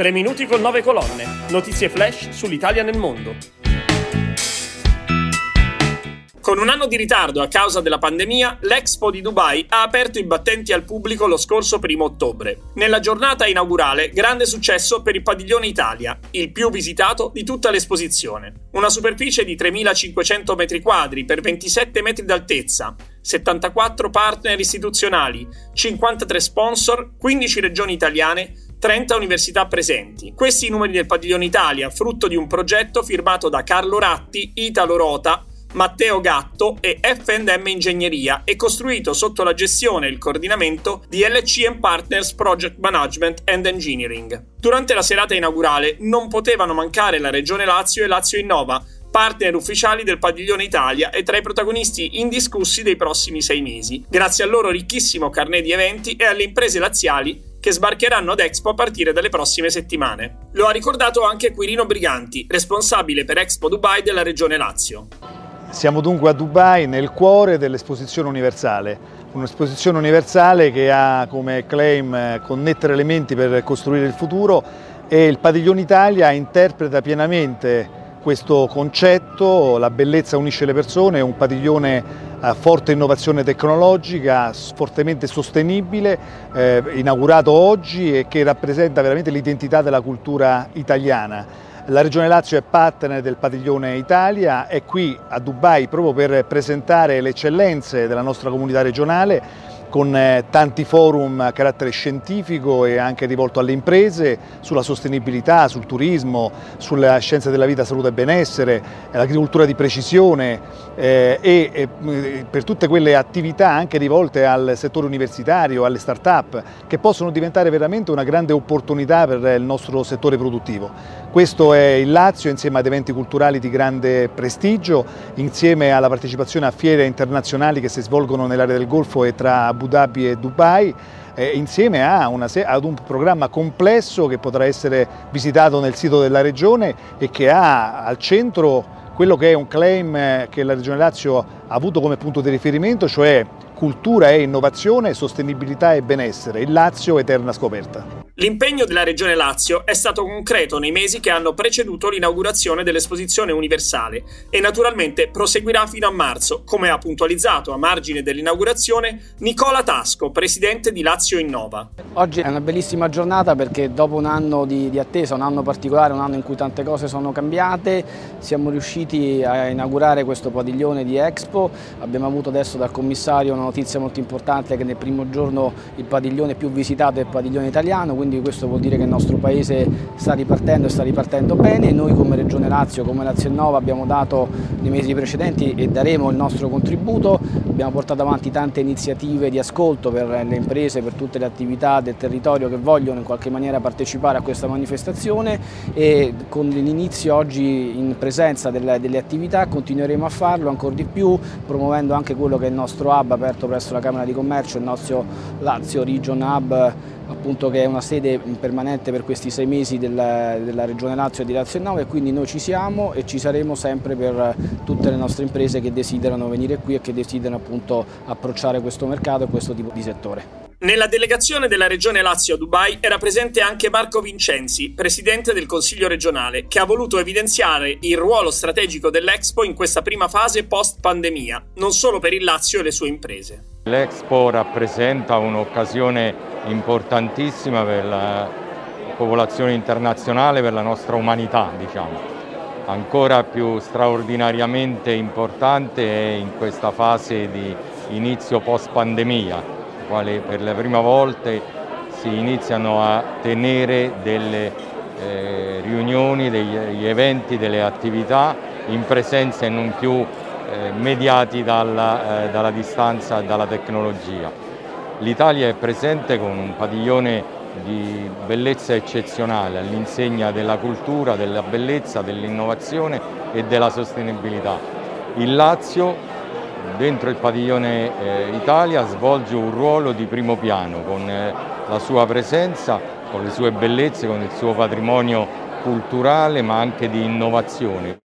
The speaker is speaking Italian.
3 minuti con 9 colonne. Notizie flash sull'Italia nel mondo. Con un anno di ritardo a causa della pandemia, l'Expo di Dubai ha aperto i battenti al pubblico lo scorso primo ottobre. Nella giornata inaugurale, grande successo per il Padiglione Italia, il più visitato di tutta l'esposizione. Una superficie di 3.500 metri quadri per 27 metri d'altezza, 74 partner istituzionali, 53 sponsor, 15 regioni italiane, 30 università presenti. Questi i numeri del Padiglione Italia, frutto di un progetto firmato da Carlo Ratti, Italo Rota, Matteo Gatto e F&M Ingegneria e costruito sotto la gestione e il coordinamento di LCM Partners Project Management and Engineering. Durante la serata inaugurale non potevano mancare la Regione Lazio e Lazio Innova, partner ufficiali del Padiglione Italia e tra i protagonisti indiscussi dei prossimi sei mesi, grazie al loro ricchissimo carnet di eventi e alle imprese laziali che sbarcheranno ad Expo a partire dalle prossime settimane. Lo ha ricordato anche Quirino Briganti, responsabile per Expo Dubai della Regione Lazio. Siamo dunque a Dubai nel cuore dell'esposizione universale, un'esposizione universale che ha come claim eh, connettere elementi per costruire il futuro e il Padiglione Italia interpreta pienamente questo concetto, la bellezza unisce le persone, è un padiglione forte innovazione tecnologica, fortemente sostenibile, eh, inaugurato oggi e che rappresenta veramente l'identità della cultura italiana. La Regione Lazio è partner del Padiglione Italia, è qui a Dubai proprio per presentare le eccellenze della nostra comunità regionale con eh, tanti forum a carattere scientifico e anche rivolto alle imprese sulla sostenibilità, sul turismo, sulla scienza della vita, salute e benessere, l'agricoltura di precisione eh, e, e, eh, per tutte quelle attività anche rivolte al settore universitario, alle start-up, che possono diventare veramente una grande opportunità per il nostro settore produttivo. Questo è il Lazio insieme ad eventi culturali di grande prestigio, insieme alla partecipazione a fiere internazionali che si svolgono nell'area del Golfo e tra Abu Dhabi e Dubai, eh, insieme una, ad un programma complesso che potrà essere visitato nel sito della Regione e che ha al centro quello che è un claim che la Regione Lazio ha avuto come punto di riferimento, cioè cultura e innovazione, sostenibilità e benessere, il Lazio eterna scoperta. L'impegno della Regione Lazio è stato concreto nei mesi che hanno preceduto l'inaugurazione dell'esposizione universale e naturalmente proseguirà fino a marzo, come ha puntualizzato a margine dell'inaugurazione Nicola Tasco, presidente di Lazio Innova. Oggi è una bellissima giornata perché dopo un anno di, di attesa, un anno particolare, un anno in cui tante cose sono cambiate, siamo riusciti a inaugurare questo padiglione di Expo. Abbiamo avuto adesso dal commissario una notizia molto importante che nel primo giorno il padiglione più visitato è il padiglione italiano, quindi quindi questo vuol dire che il nostro Paese sta ripartendo e sta ripartendo bene. Noi come Regione Lazio, come Lazio Nova abbiamo dato nei mesi precedenti e daremo il nostro contributo, abbiamo portato avanti tante iniziative di ascolto per le imprese, per tutte le attività del territorio che vogliono in qualche maniera partecipare a questa manifestazione e con l'inizio oggi in presenza delle, delle attività continueremo a farlo ancora di più promuovendo anche quello che è il nostro hub aperto presso la Camera di Commercio, il nostro Lazio Region Hub appunto che è una sede permanente per questi sei mesi della, della Regione Lazio e di Lazio e Nova e quindi noi ci siamo e ci saremo sempre per tutte le nostre imprese che desiderano venire qui e che desiderano appunto approcciare questo mercato e questo tipo di settore. Nella delegazione della Regione Lazio a Dubai era presente anche Marco Vincenzi, presidente del Consiglio regionale, che ha voluto evidenziare il ruolo strategico dell'Expo in questa prima fase post-pandemia, non solo per il Lazio e le sue imprese. L'Expo rappresenta un'occasione importantissima per la popolazione internazionale, per la nostra umanità, diciamo. Ancora più straordinariamente importante è in questa fase di inizio post-pandemia quali per la prima volta si iniziano a tenere delle eh, riunioni, degli eventi, delle attività in presenza e non più eh, mediati dalla, eh, dalla distanza e dalla tecnologia. L'Italia è presente con un padiglione di bellezza eccezionale all'insegna della cultura, della bellezza, dell'innovazione e della sostenibilità. Il Lazio dentro il padiglione eh, Italia svolge un ruolo di primo piano con eh, la sua presenza, con le sue bellezze, con il suo patrimonio culturale ma anche di innovazione.